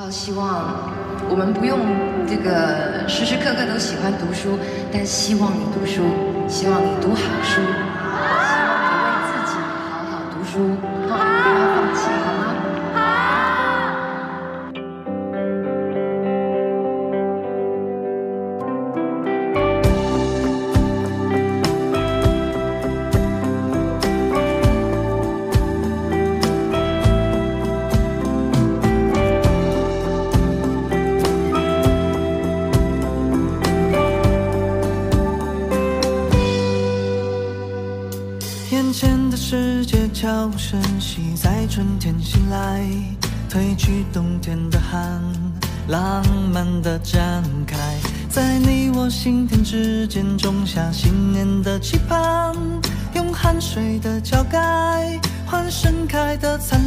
好希望我们不用这个时时刻刻都喜欢读书但希望你读书希望你读好书希望你为自己好好读书。开的灿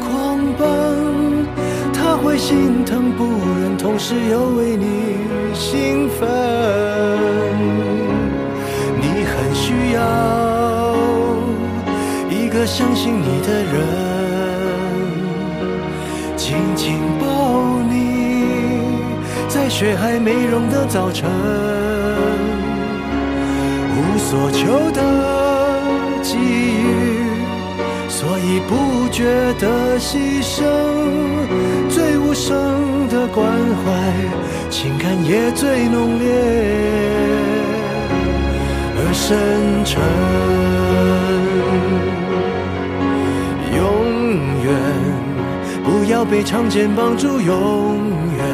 狂奔，他会心疼不忍，同时又为你兴奋。你很需要一个相信你的人，紧紧抱你，在雪还没融的早晨，无所求的给予，所以不觉得牺牲，最无声的关怀，情感也最浓烈。而深沉，永远不要被常见绑住，永远。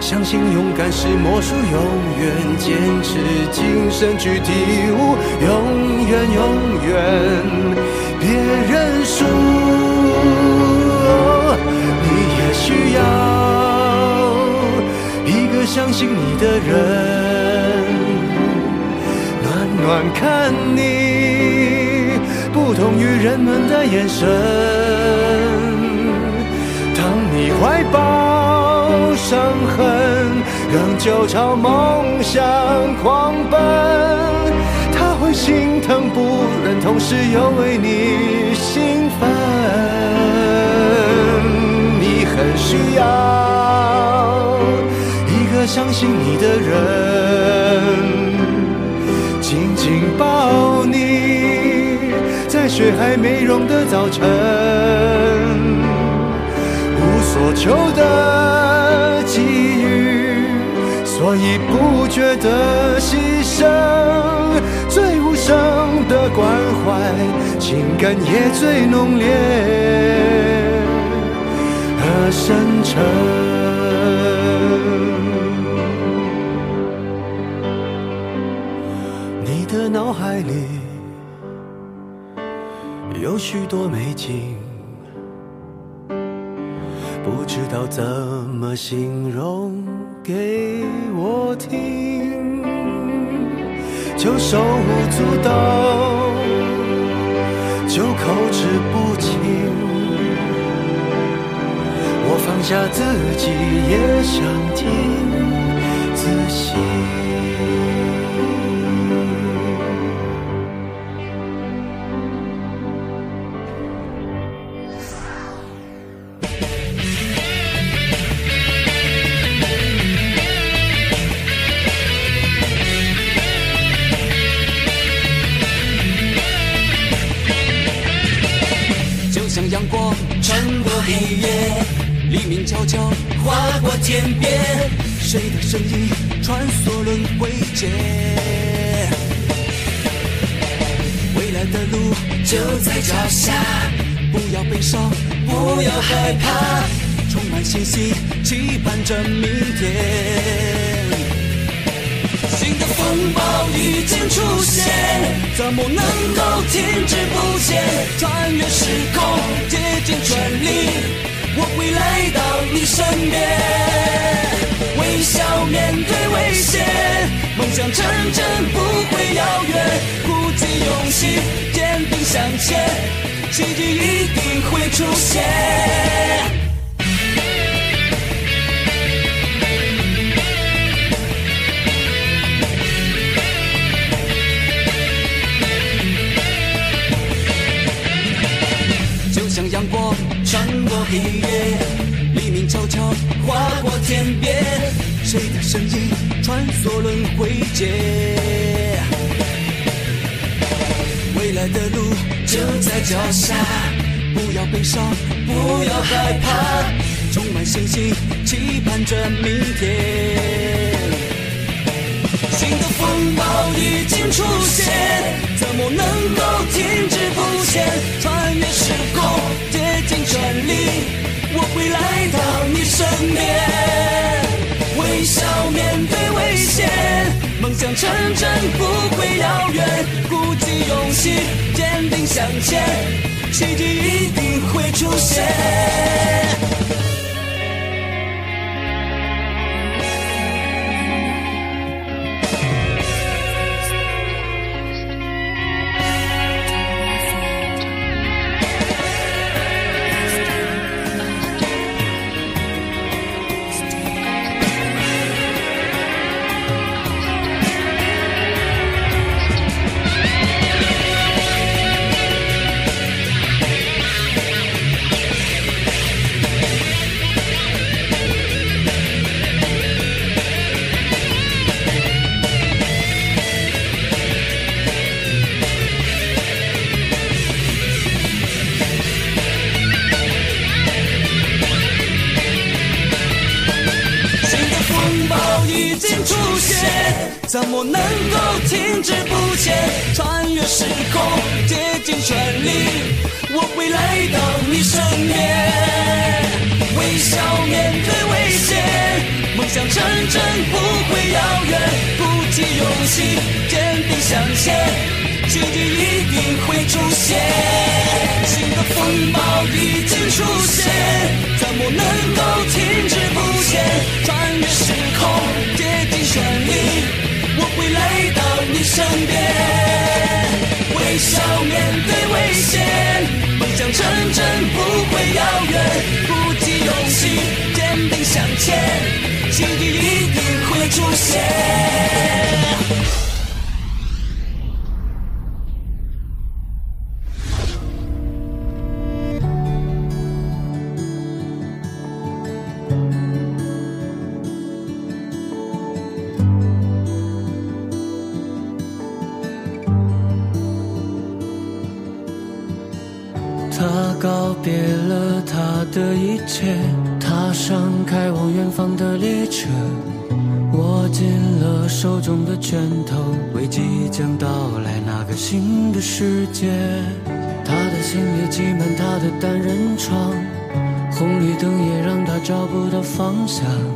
相信勇敢是魔术，永远坚持精神去体悟，永远永远。别认输。你也需要一个相信你的人。暖暖看你，不同于人们的眼神。当你怀抱伤痕，仍旧朝梦想狂奔，会心疼不忍，同时又为你兴奋。你很需要一个相信你的人。紧紧抱你，在雪还没融的早晨，无所求的给予，所以不觉得牺牲。最无声的关怀，情感也最浓烈和深沉。你的脑海里有许多美景，不知道怎么形容就手舞足蹈，就口齿不清。我放下自己，也想听仔细。黑夜，黎明悄悄划过天边，谁的身影穿梭轮回间？未来的路就在脚下，不要悲伤，不要害怕，充满信心，期盼着明天。新的风暴已经出现，怎么能够停滞不前？穿越时空，竭尽全力，我会来到你身边。微笑面对危险，梦想成真不会遥远。鼓起勇气，坚定向前，奇迹一定会出现。黑夜，黎明悄悄划过天边，谁的身影穿梭轮回间？未来的路就在脚下，不要悲伤，不要害怕，充满信心，期盼着明天。新的风暴已经出现，么能够停滞不前？穿越时空。竭尽全力，我会来到你。身边，微笑面对危险，梦想成真不会遥远，鼓起勇气，坚定向前，奇迹一定会出现。经出现怎么能够停滞不前？穿越时空，竭尽全力，我会来到你身边。微笑面对危险，梦想成真不会遥远。鼓起勇气，坚定向前，奇迹一定会出现。新的风暴已经出现，怎么能够停滞不前？穿越时空，竭尽全力。我会来到你身边，微笑面对危险，梦想成真不会遥远，鼓起勇气，坚定向前，奇迹一定会出现。方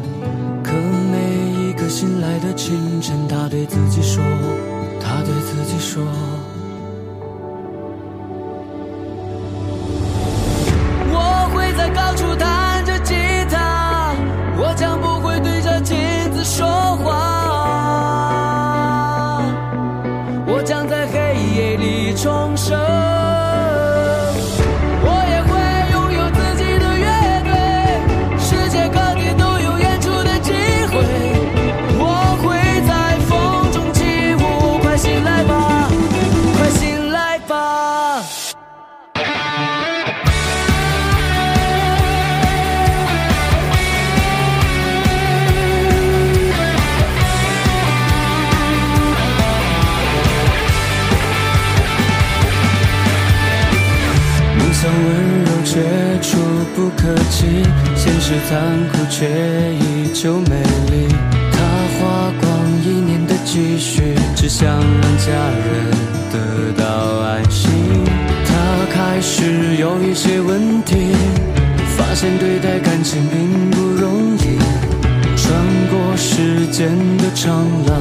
面对待感情并不容易。穿过时间的长廊，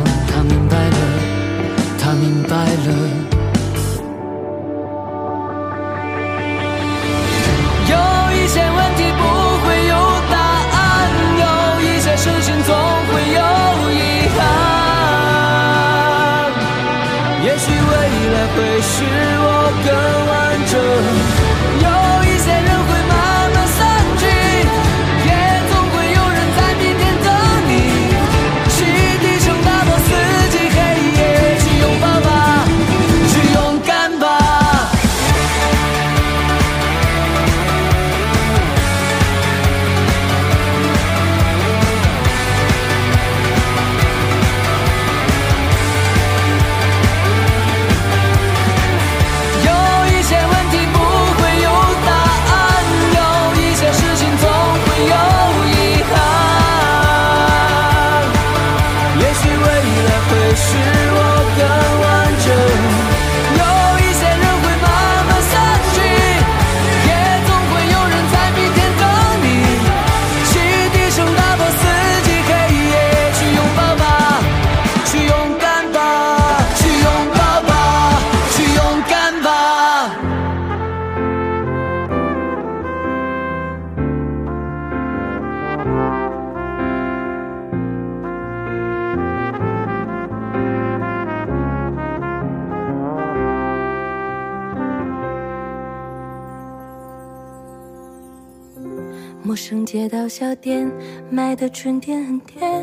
店卖的春天很甜，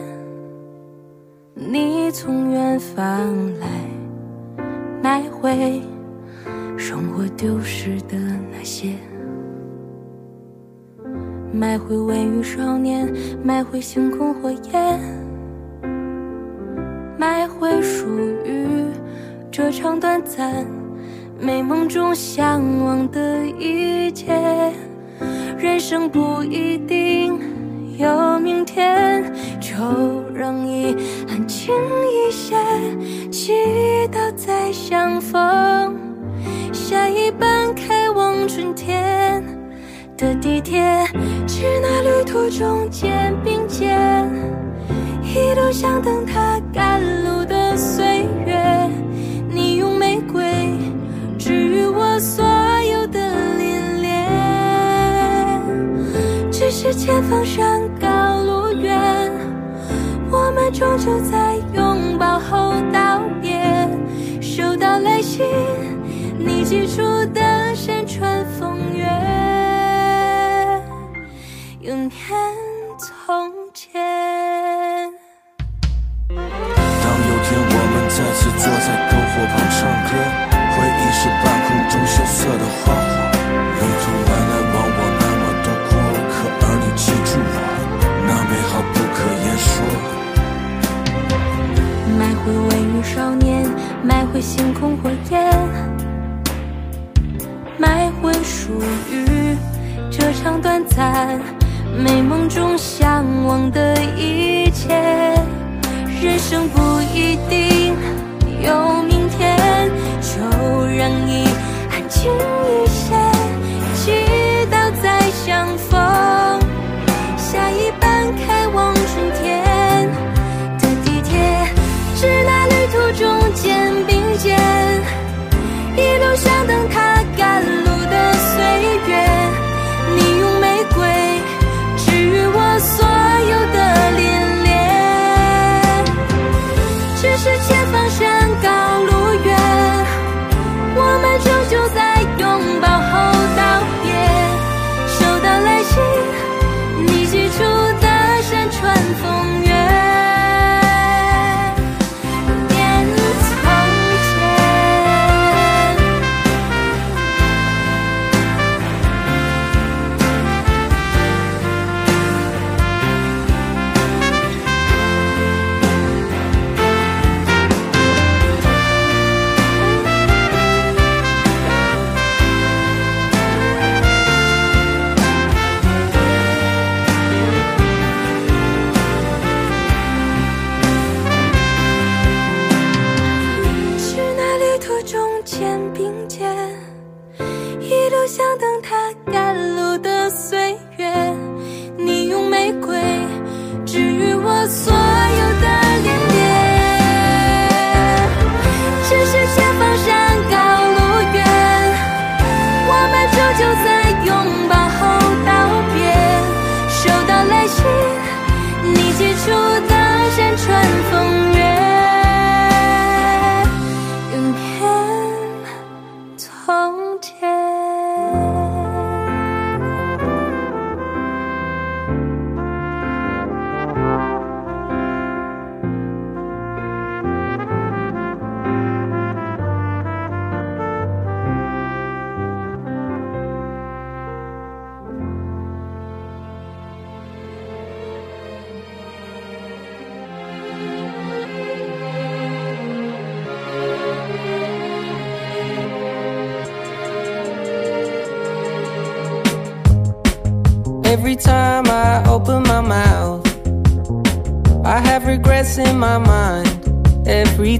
你从远方来买回生活丢失的那些，买回微雨少年，买回星空火焰，买回属于这场短暂美梦中向往的一切。人生不一定有明天，就让遗憾轻一些，祈祷再相逢。下一班开往春天的地铁，去那旅途中肩并肩，一路想等他赶路的岁月。你用玫瑰治愈我所前方山高路远，我们终究在拥抱后道别。收到来信，你寄出的山川风月，永念从前。当有天我们再次坐在篝火旁唱歌，回忆是半空中羞涩的花回微雨少年，买回星空火焰，买回属于这场短暂美梦中向往的一切。人生不一定有明天，就让你安静一些，祈祷再相逢。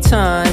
Time,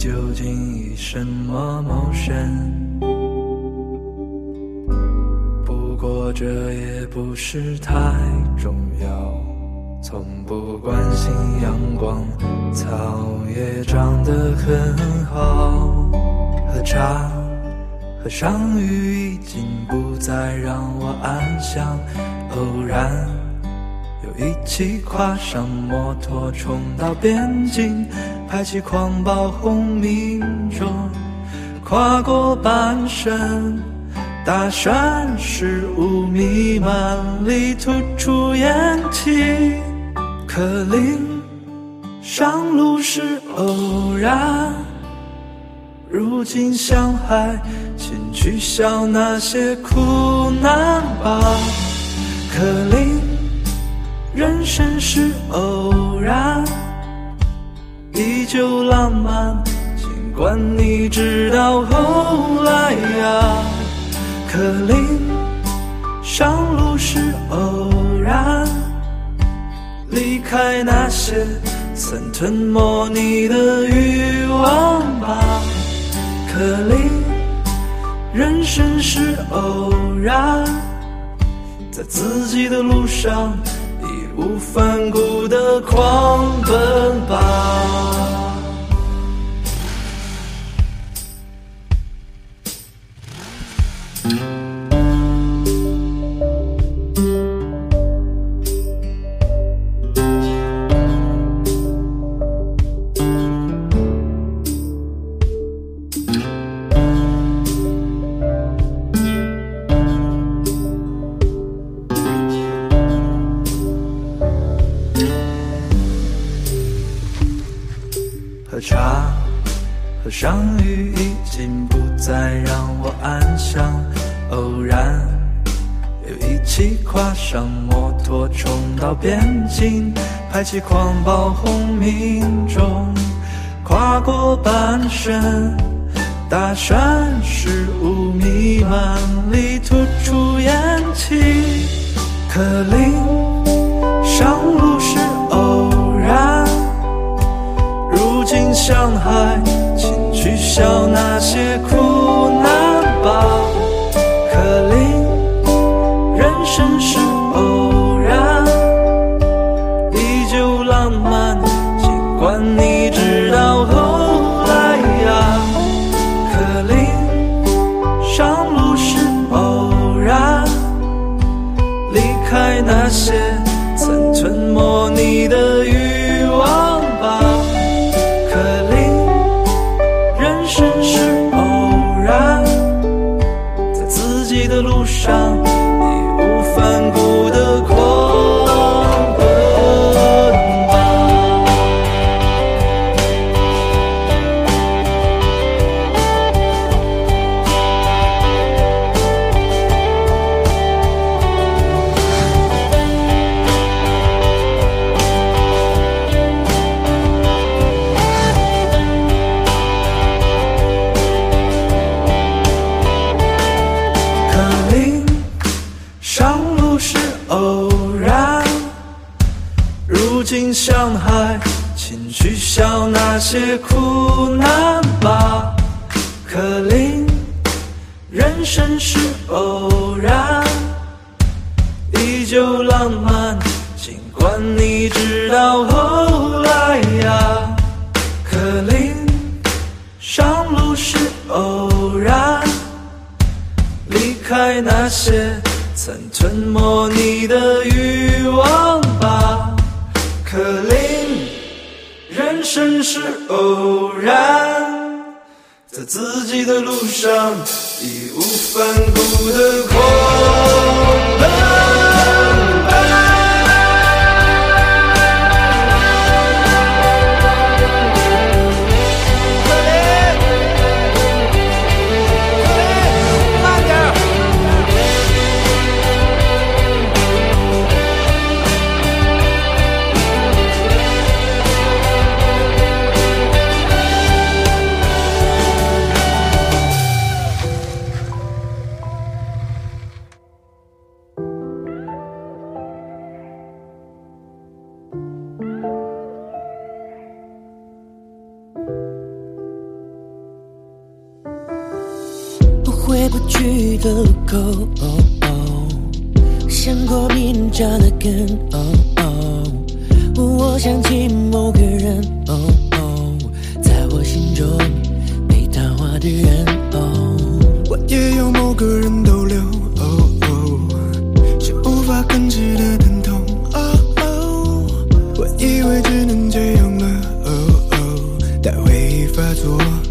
究竟以什么谋生？不过这也不是太重要，从不关心阳光，草也长得很好，喝茶。和上雨已经不再让我安详，偶然一起跨上摩托冲到边境，排起狂暴轰鸣中，跨过半生，大山是雾弥漫里吐出烟气，可林上路是偶然。如今想还，请取消那些苦难吧。可林人生是偶然，依旧浪漫。尽管你知道后来呀，可令上路是偶然。离开那些曾吞没你的欲望吧。可令人生是偶然，在自己的路上义无反顾的狂奔吧。边境，排起狂暴轰鸣中，跨过半山，大山是雾弥漫里吐出烟气，可林上路是偶然，如今向海，请取消那些苦。你发作。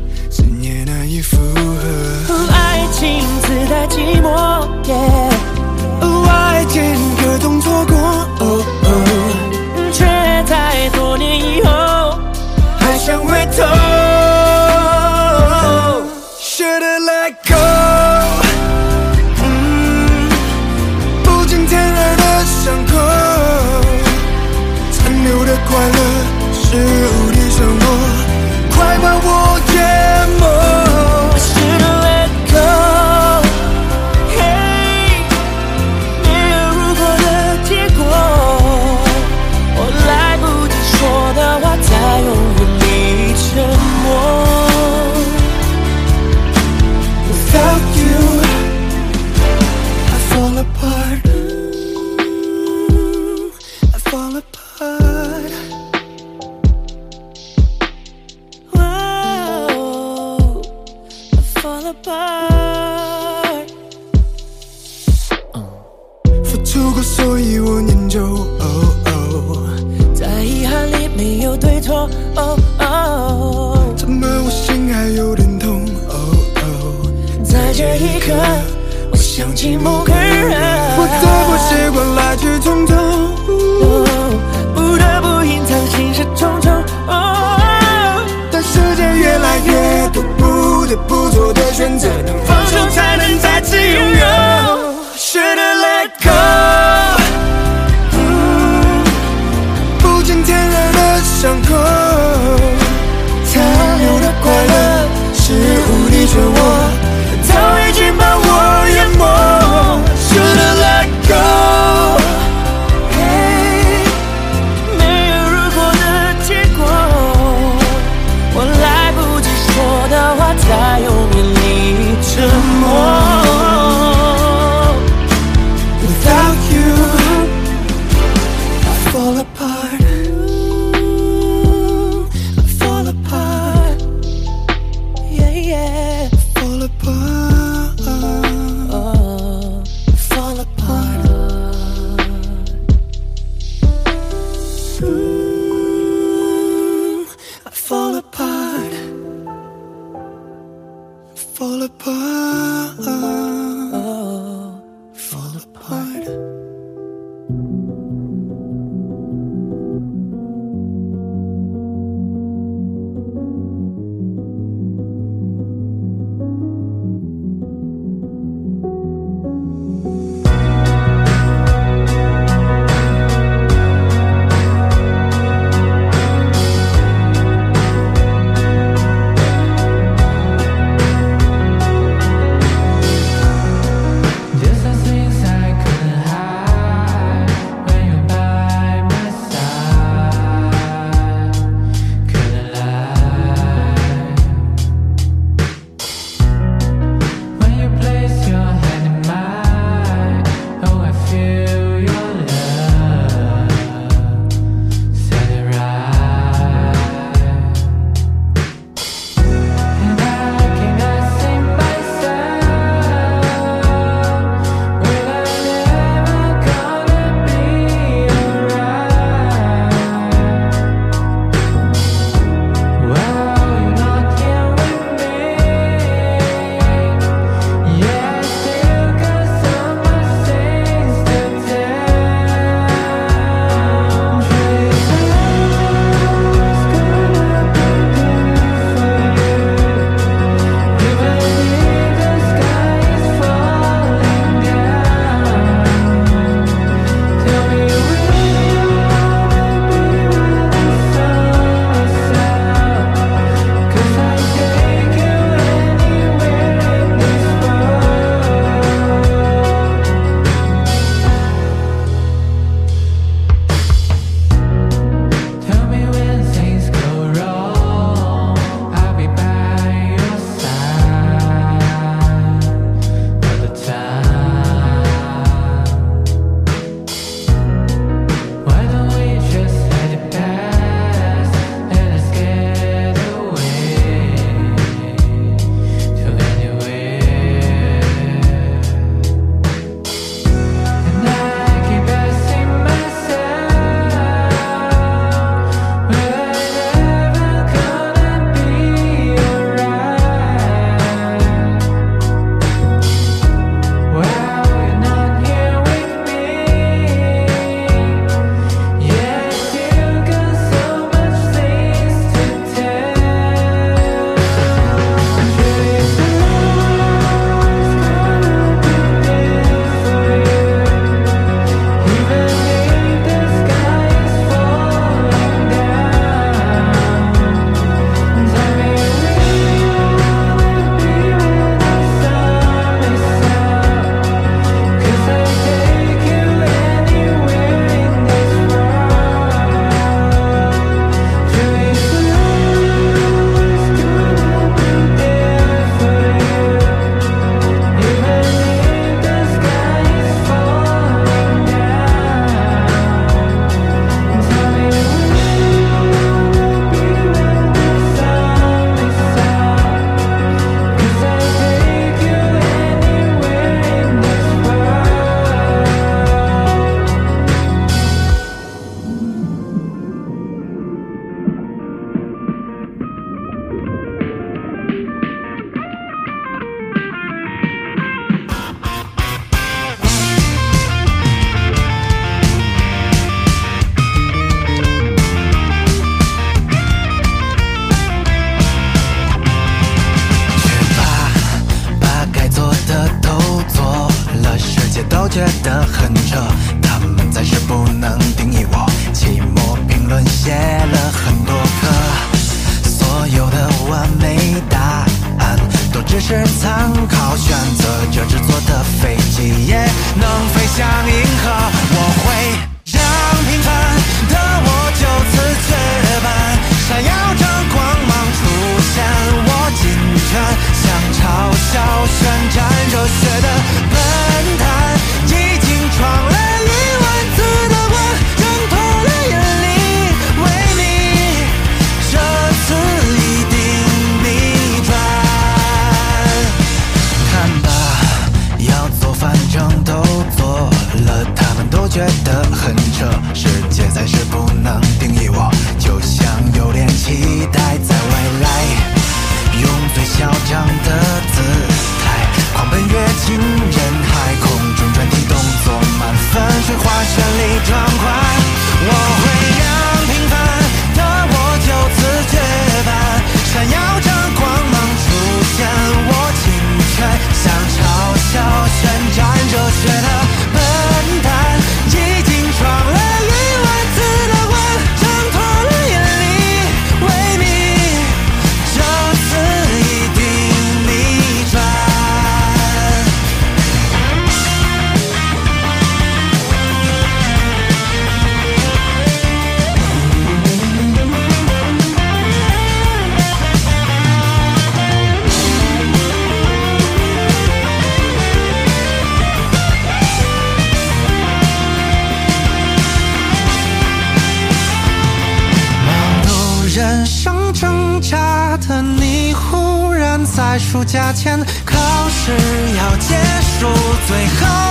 出价钱考试要结束最后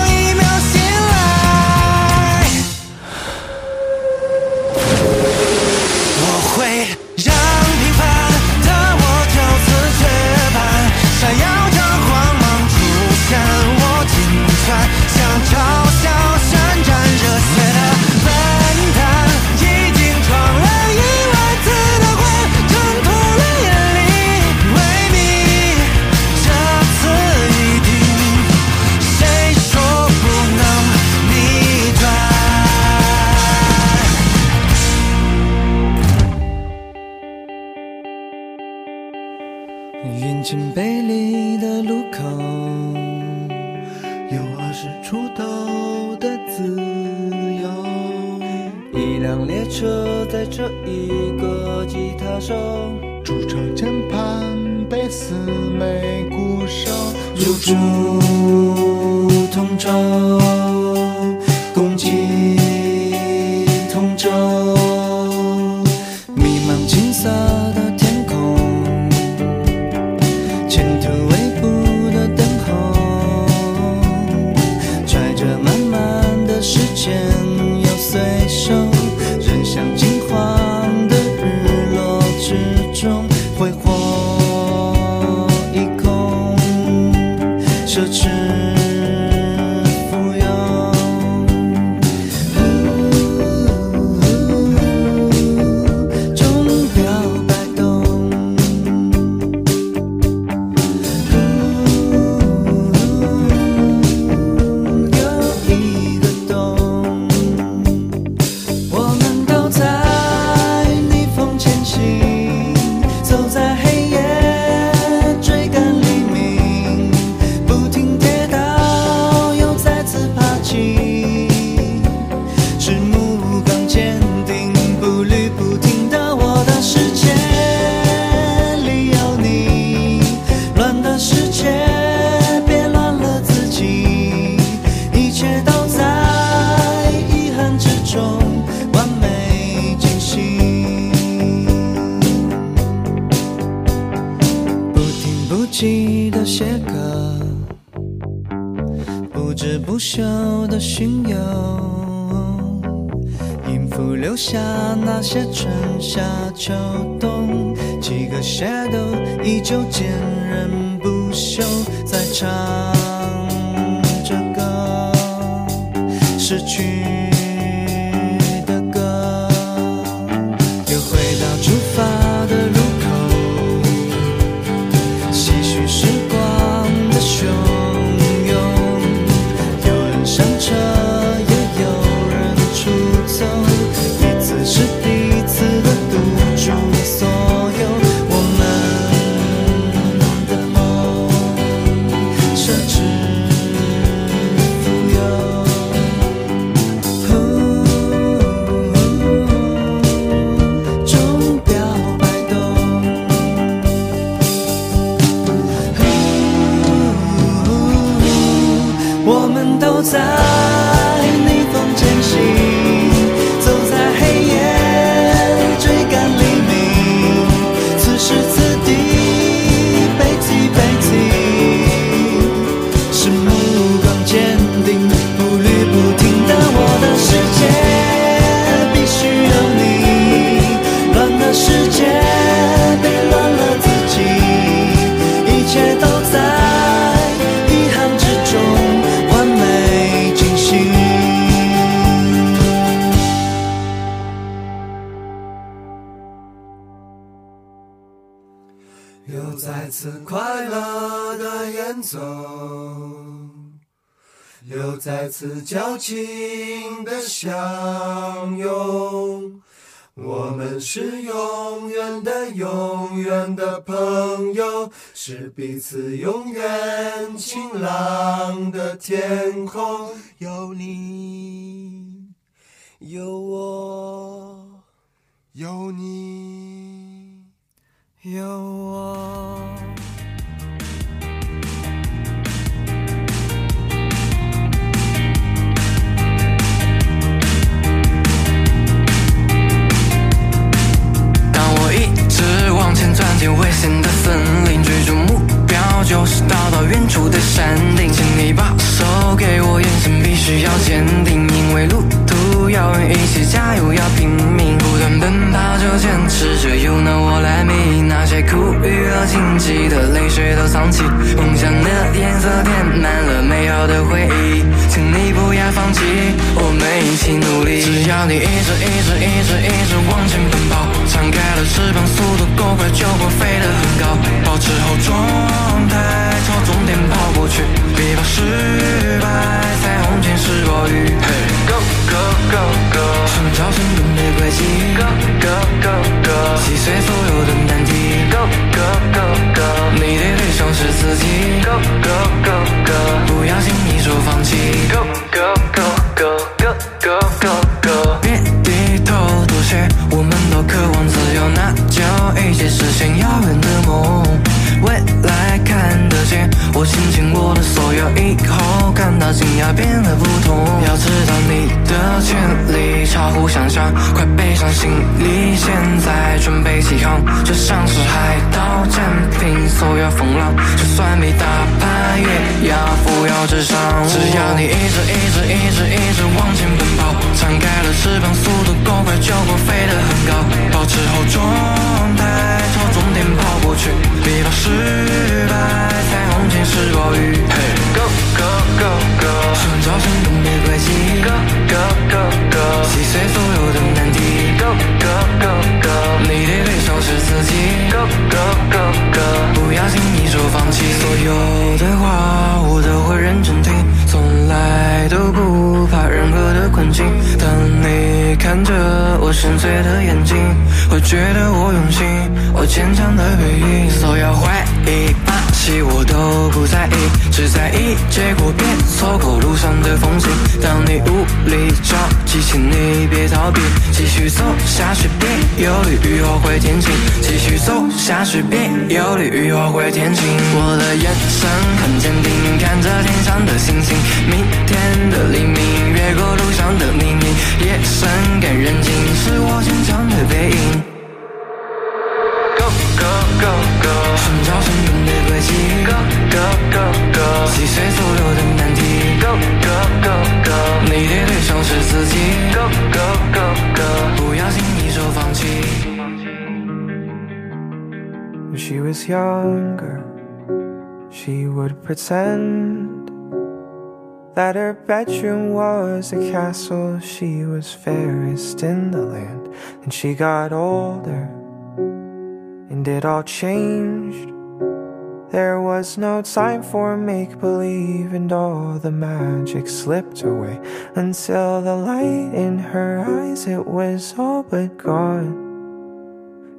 不羁的写歌，不知不休的巡游，音符留下那些春夏秋冬，几个 shadow 依旧坚韧不朽，在唱着歌，失去。次矫情的相拥。我们是永远的、永远的朋友，是彼此永远晴朗的天空。有你，有我，有你。有我。前钻进危险的森林，追逐目标就是到达远处的山顶。请你把手给我，眼神必须要坚定，因为路途遥远，一起加油，要拼命，不断奔跑就坚持着，有那我来迷，那些苦与和荆棘的泪水都藏起，梦想的颜色填满了美好的回忆，请你不要放弃，我们一起努力，只要你一直一直一直一直往前奔跑，敞开了翅膀，速度够快就会飞得很高，保持好状态，朝终点跑过去，别怕失败，彩虹前是暴雨。Hey go go go go，寻找成功的轨迹。Go go go go，击碎所有的难题。Go go go go，你的对手是自己。Go go go go，不要轻易说放弃。Go go go 一起实现遥远的梦。未来我倾尽我的所有，以后感到惊讶变得不同。要知道你的潜力超乎想象，快背上行李，现在准备起航，就像是海盗占领所有风浪，就算被打败也要扶摇直上。只要你一直一直一直一直往前奔跑，敞开了翅膀，速度够快就会飞得很高，保持好状态，朝终点跑过去，别怕失败，彩虹前是暴雨。Go go go go，寻找成功的轨迹。Go go go go，击碎所有的难题。Go go go go，你的对手是自己。Go go go go，不要轻易说放弃。所有的话我都会认真听，从来都不怕任何的困境。当你看着我深邃的眼睛，会觉得我用心，我坚强的背影。所有回忆、把戏我都不在意，只在意结果，别错过路上的风景。当你无力着急，请你别逃避，继续走下去，别忧虑，雨后会天晴。继续走下去，别忧虑，雨后会天晴。我的眼神很坚定，看着天上的星星，明天的黎明，越过路上的泥泞，夜深更人静，是我坚强的背影。Go go go go，寻找成功的轨迹。Go go go go，击碎所有的难题。Go go go go，你的对手是自己。Go go go go，不要轻易说放弃。 When she was younger, she would pretend that her bedroom was a castle. She was fairest in the land. And she got older, and it all changed. There was no time for make believe, and all the magic slipped away until the light in her eyes, it was all but gone.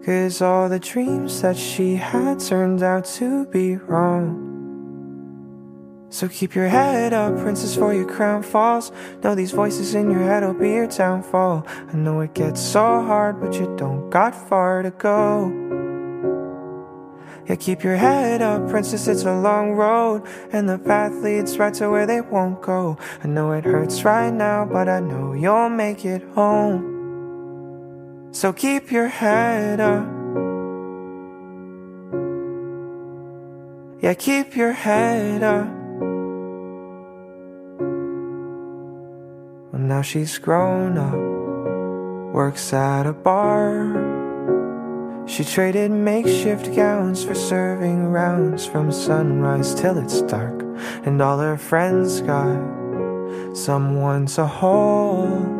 Cause all the dreams that she had turned out to be wrong. So keep your head up, princess, for your crown falls. Know these voices in your head will be your downfall. I know it gets so hard, but you don't got far to go. Yeah, keep your head up, princess, it's a long road, and the path leads right to where they won't go. I know it hurts right now, but I know you'll make it home. So keep your head up. Yeah, keep your head up. Well, now she's grown up, works at a bar. She traded makeshift gowns for serving rounds from sunrise till it's dark. And all her friends got someone to hold.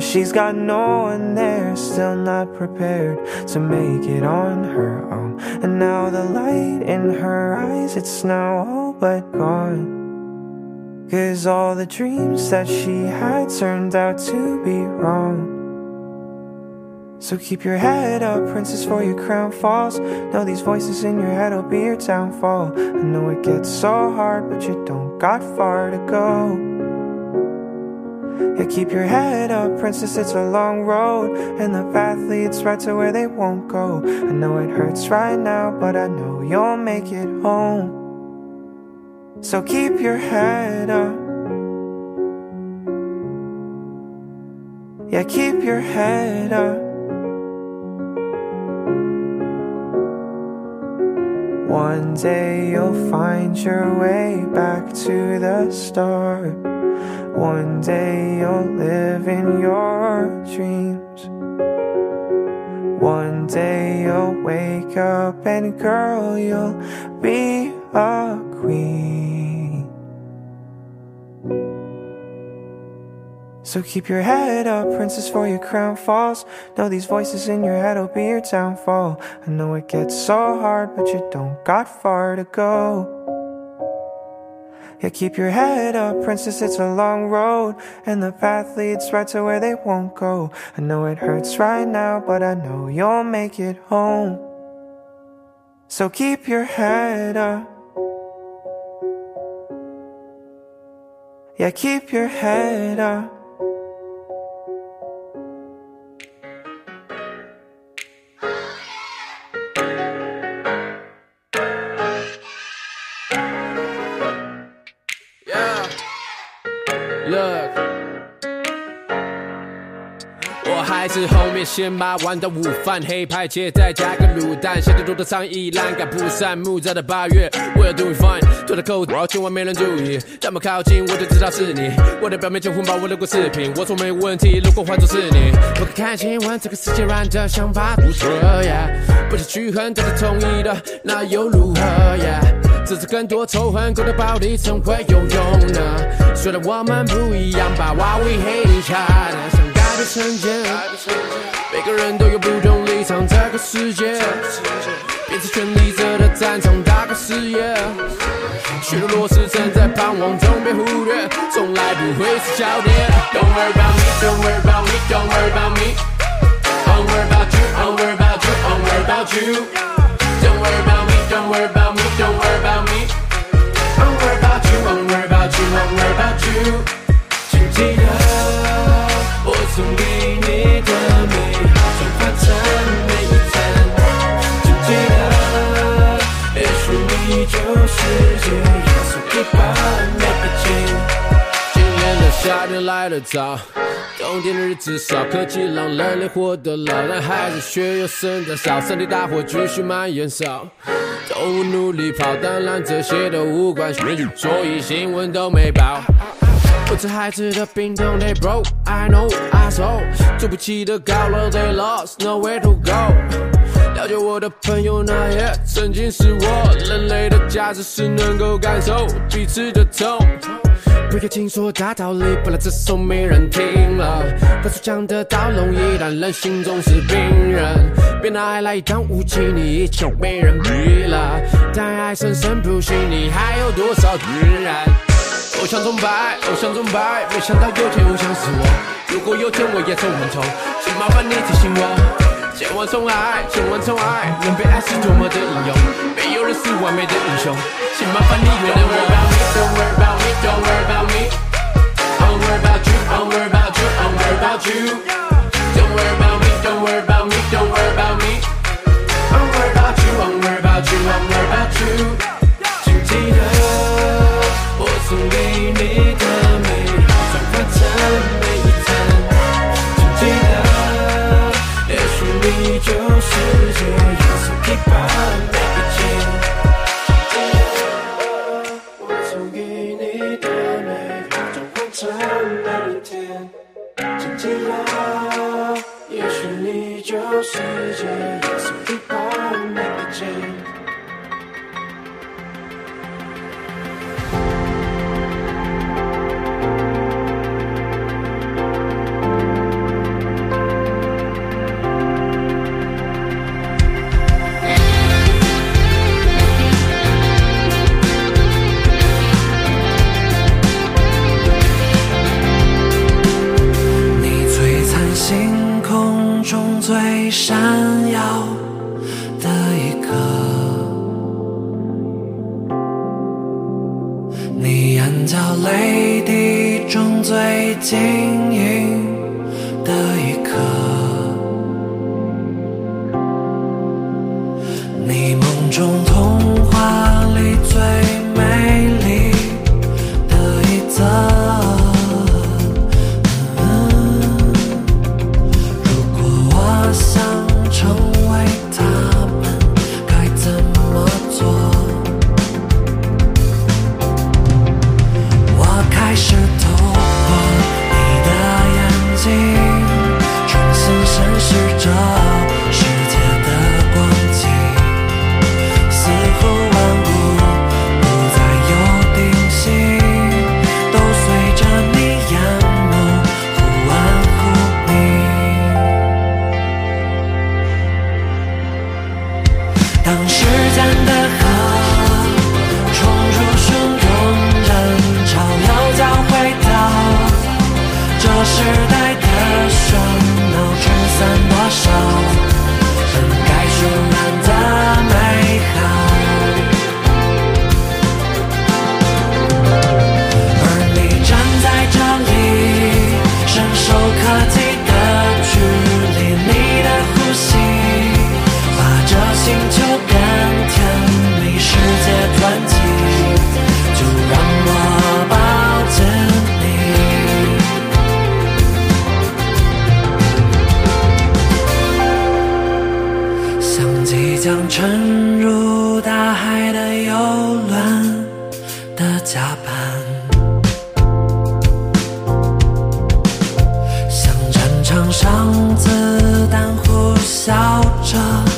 She's got no one there, still not prepared to make it on her own. And now the light in her eyes, it's now all but gone. Cause all the dreams that she had turned out to be wrong. So keep your head up, princess, for your crown falls. Know these voices in your head will be your downfall. I know it gets so hard, but you don't got far to go. Yeah, keep your head up, princess, it's a long road, and the path leads right to where they won't go. I know it hurts right now, but I know you'll make it home. So keep your head up. Yeah, keep your head up. One day you'll find your way back to the start. One day you'll live in your dreams. One day you'll wake up and girl, you'll be a queen. So keep your head up, princess, for your crown falls. Know these voices in your head will be your downfall. I know it gets so hard, but you don't got far to go. Yeah, keep your head up, princess, it's a long road, and the path leads right to where they won't go. I know it hurts right now, but I know you'll make it home. So keep your head up. Yeah, keep your head up. 我还是后面先把玩到午饭，黑派切再加个卤蛋，夏天多的苍蝇栏杆不散，木栅的八月，We're doing fine，脱了口罩千万没人注意，这么靠近我就知道是你，我的表面结婚把我录过视频，我说没问题，如果换作是你，不可看新闻，这个世界乱的想法不错呀，不是去恨，这是同意的，那又如何呀？只是更多仇恨，更多暴力怎会有用呢？虽然我们不一样，But why we hate each other？想改变成见，每个人都有不同立场，这个世界，彼此权力者的战场，打个视野。许多弱势正在盼望中被忽略，从来不会是焦点。Don't worry about me, don't worry about me, don't worry about me. Don't worry about you, don't worry about you, don't worry about you. Don't worry about me, don't worry about me, don't worry about me. Don't worry about you, don't worry about you, don't worry about you. 夏天来得早，冬天的日子少，科技让人类活得老，男孩子血又生长少，森林大火继续蔓延烧。动物努力跑，当然这些都无关，所以新闻都没报。不知孩子的病痛，They broke。I know I saw，住不起的高楼，They lost，nowhere to go。了解我的朋友，那也曾经是我。人类的价值是能够感受彼此的痛。不要听说大道理，不然这首没人听了。他说讲的道容易，但人心总是冰冷。别拿爱来当武器，你就没人比了。但爱生生不息，你还有多少自然？偶像崇拜，偶像崇拜，没想到有天偶像是我。如果有天我也走很痛，请麻烦你提醒我。千万宠爱，千万宠爱，能被爱是多么的英勇。没有人是完美的英雄，请麻烦你原谅我。Don't worry about me, don't worry about me, don't worry about me. Don't worry about you, don't worry about you, don't worry about you. Don't worry about me, don't worry about me, don't worry about me. Don't worry about you, don't worry about 将沉入大海的游轮的甲板，像战场上子弹呼啸着。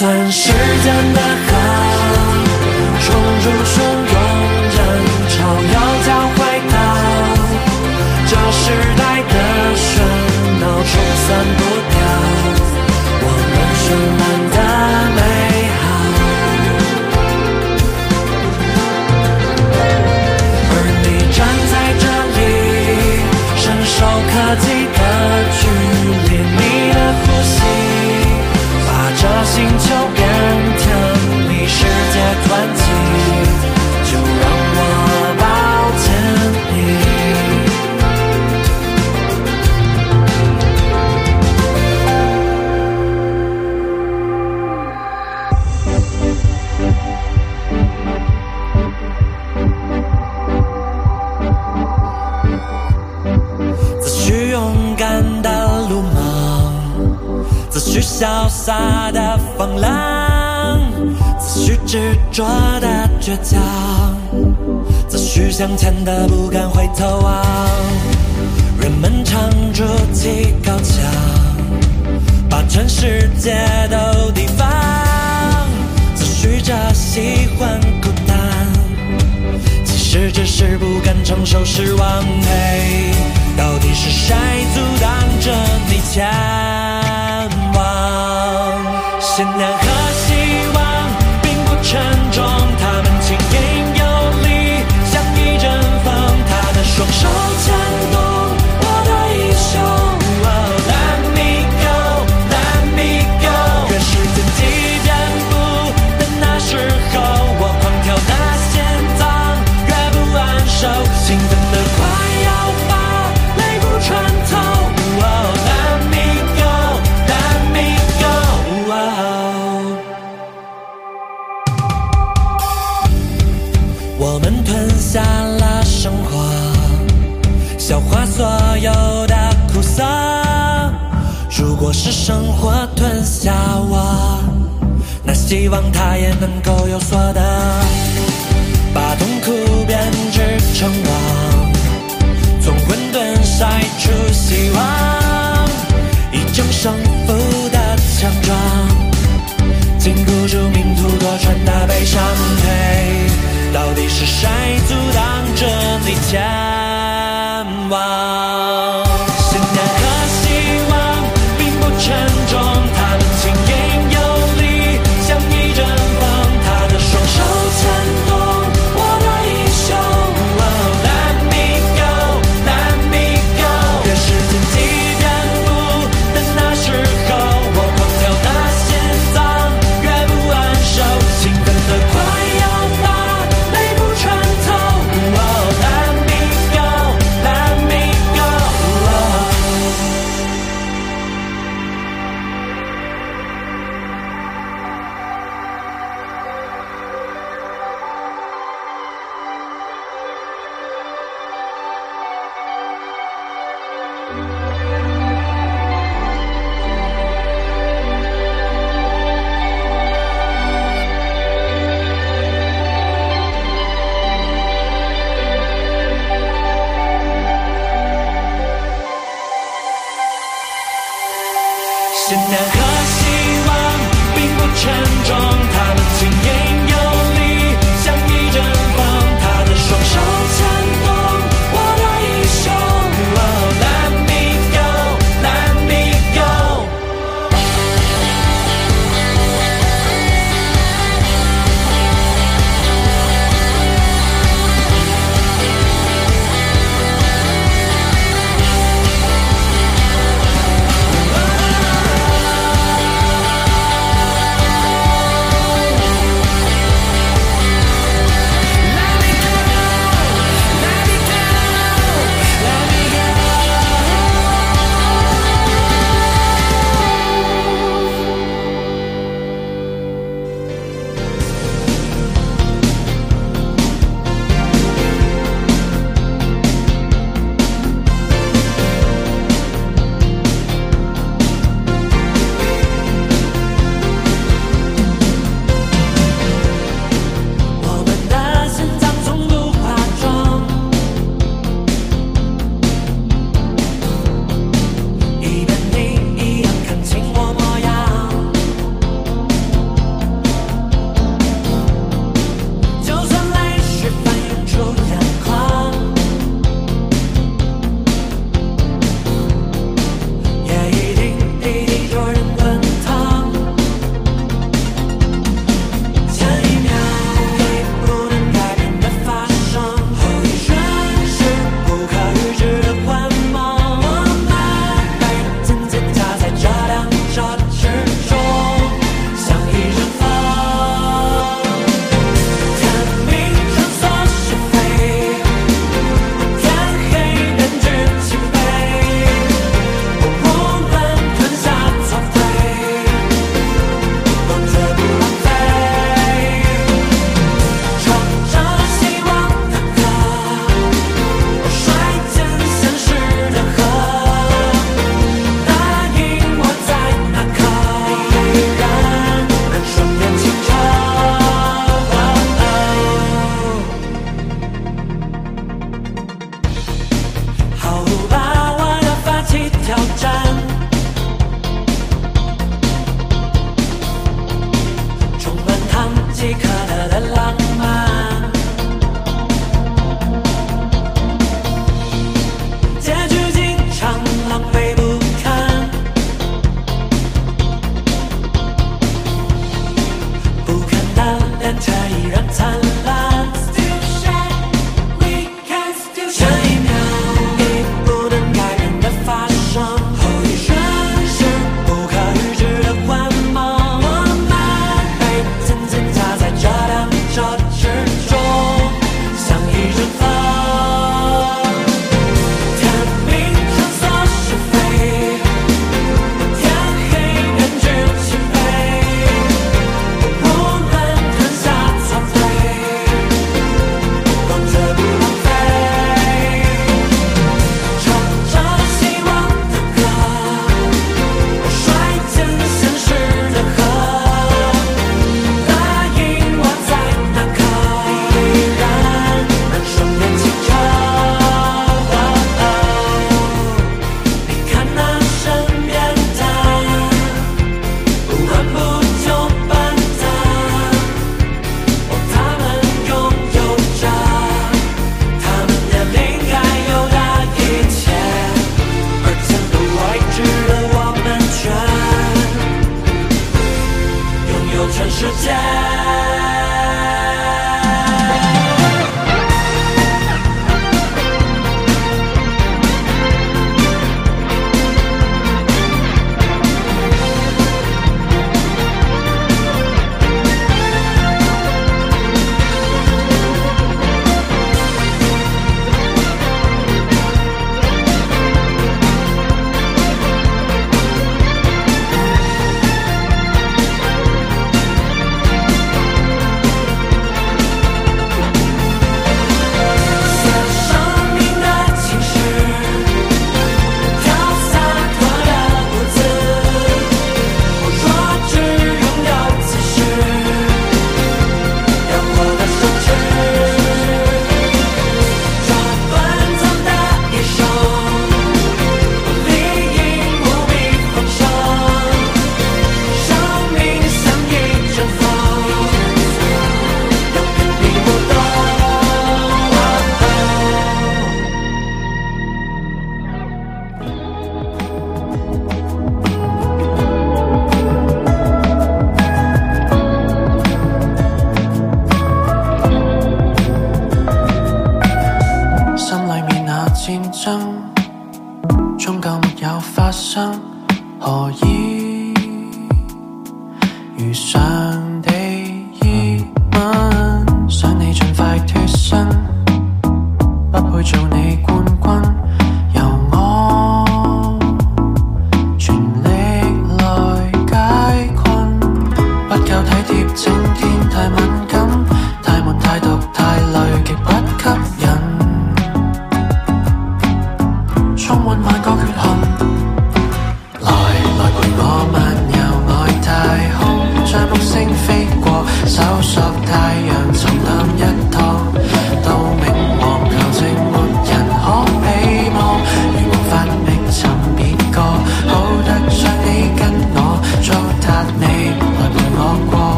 算时间的河冲出汹涌人潮要将会到这时代的喧闹冲散不潇洒的放浪，自诩执着的倔强，自诩向前的不敢回头望。人们常筑起高墙，把全世界都提防，自诩着喜欢孤单，其实只是不敢承受失望。嘿，到底是谁阻挡着你前往？信念和希望并不沉重，他们轻盈有力，像一阵风。他的双手希望他也能够有所得，把痛苦编织成网，从混沌筛出希望，一种胜负的强壮。禁锢住命途多舛的悲伤。嘿，到底是谁阻挡着你前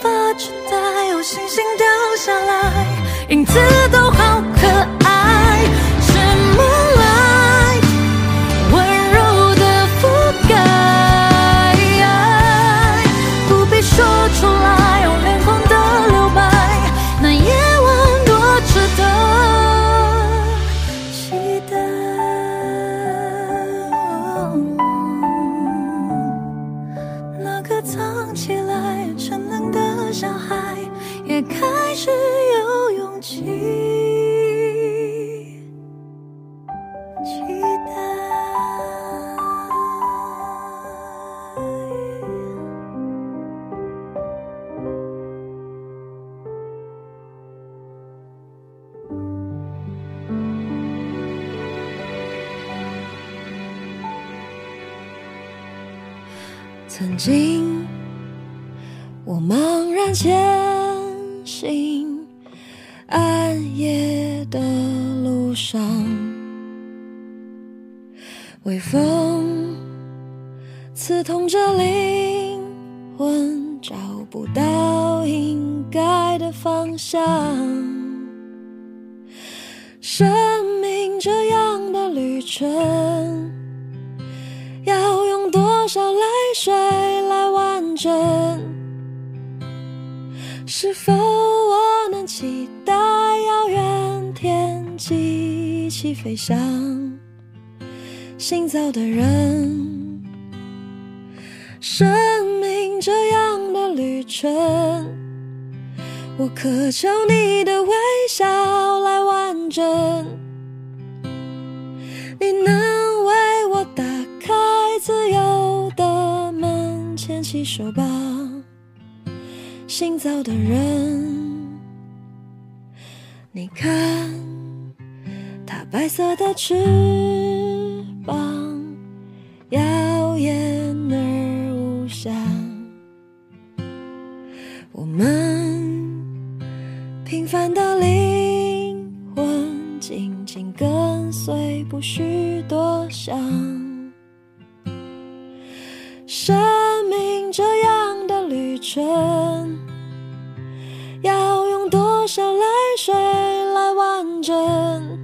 发着呆，有星星掉下来，影子都好可是否我能期待遥远天际一起飞翔？行走的人，生命这样的旅程，我渴求你的微笑来完整。你能为我打开自由的门，牵起手吧，行走的人。你看，它白色的翅膀，耀眼而无瑕。我们平凡的灵魂，紧紧跟随，不需多想。生命这样的旅程，要用多少泪水来完整？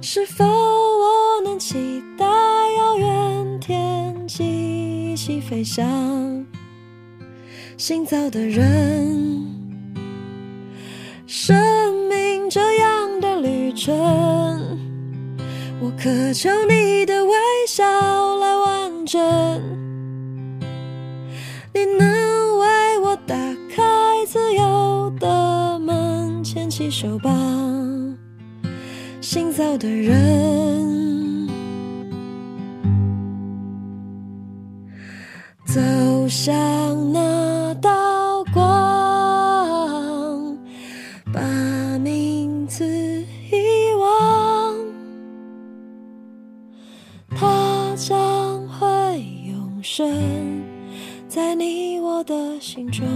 是否我能期待遥远天际一起飞翔？行走的人，生命这样的旅程，我渴求你手吧，行走的人。走向那道光，把名字遗忘，它将会永生在你我的心中。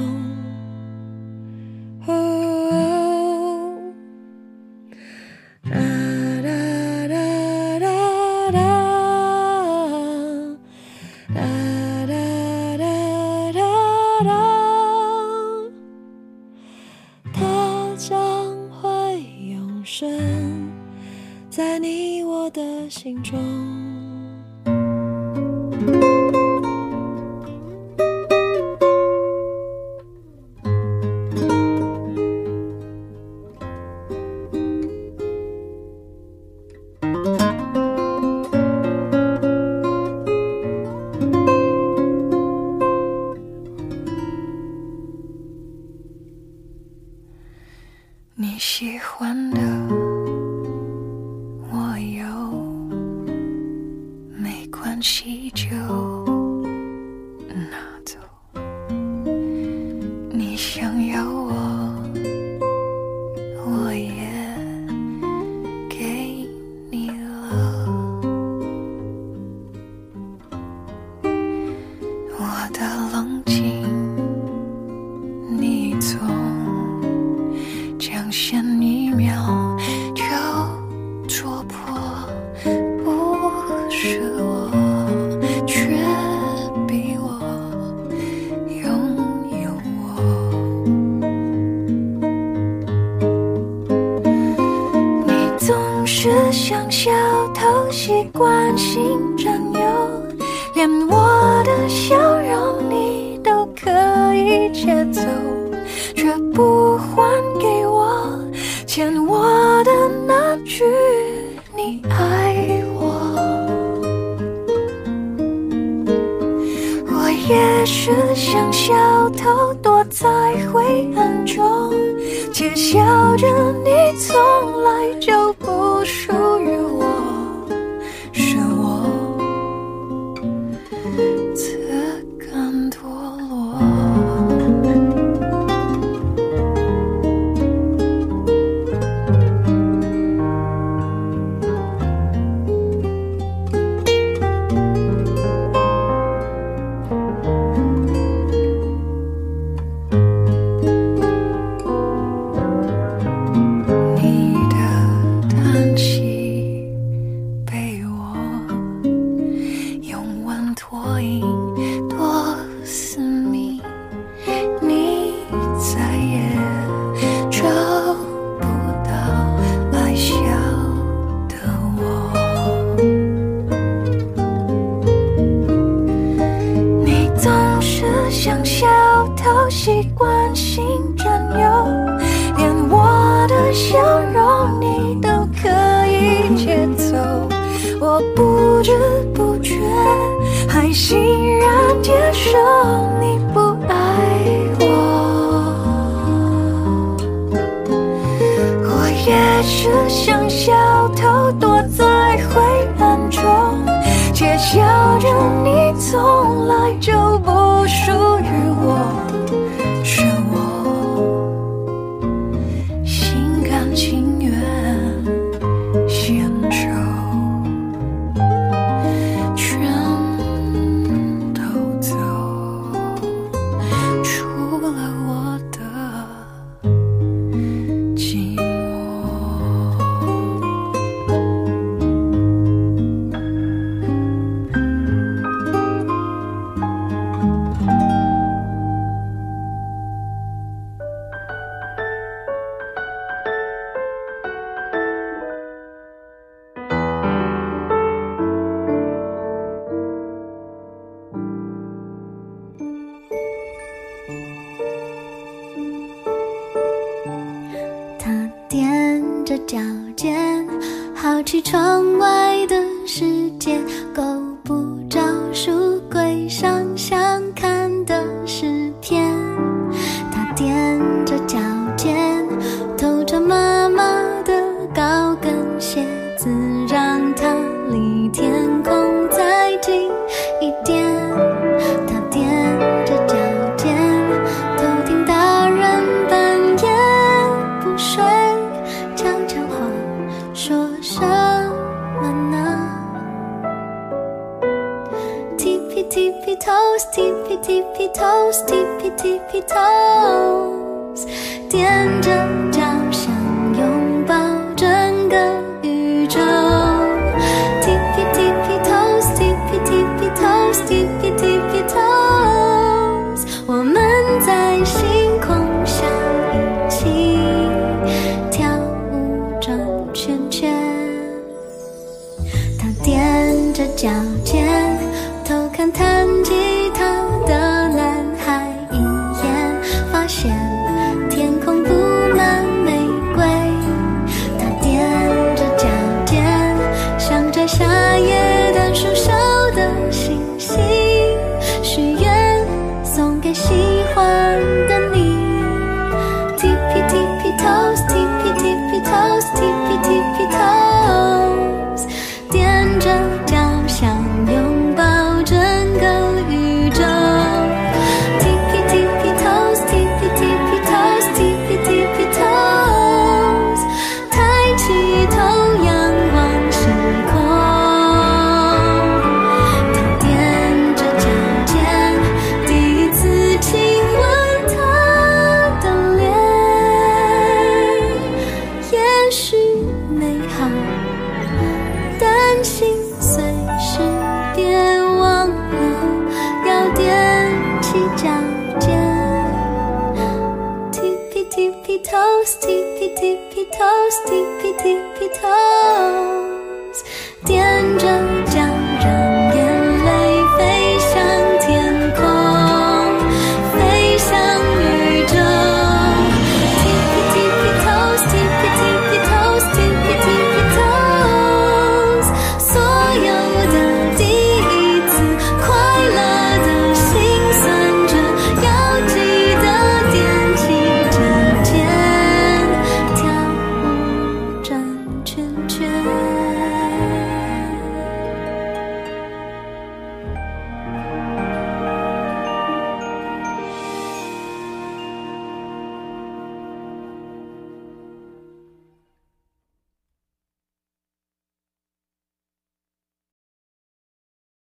是像小偷躲在黑暗中窃笑着你从来就不说。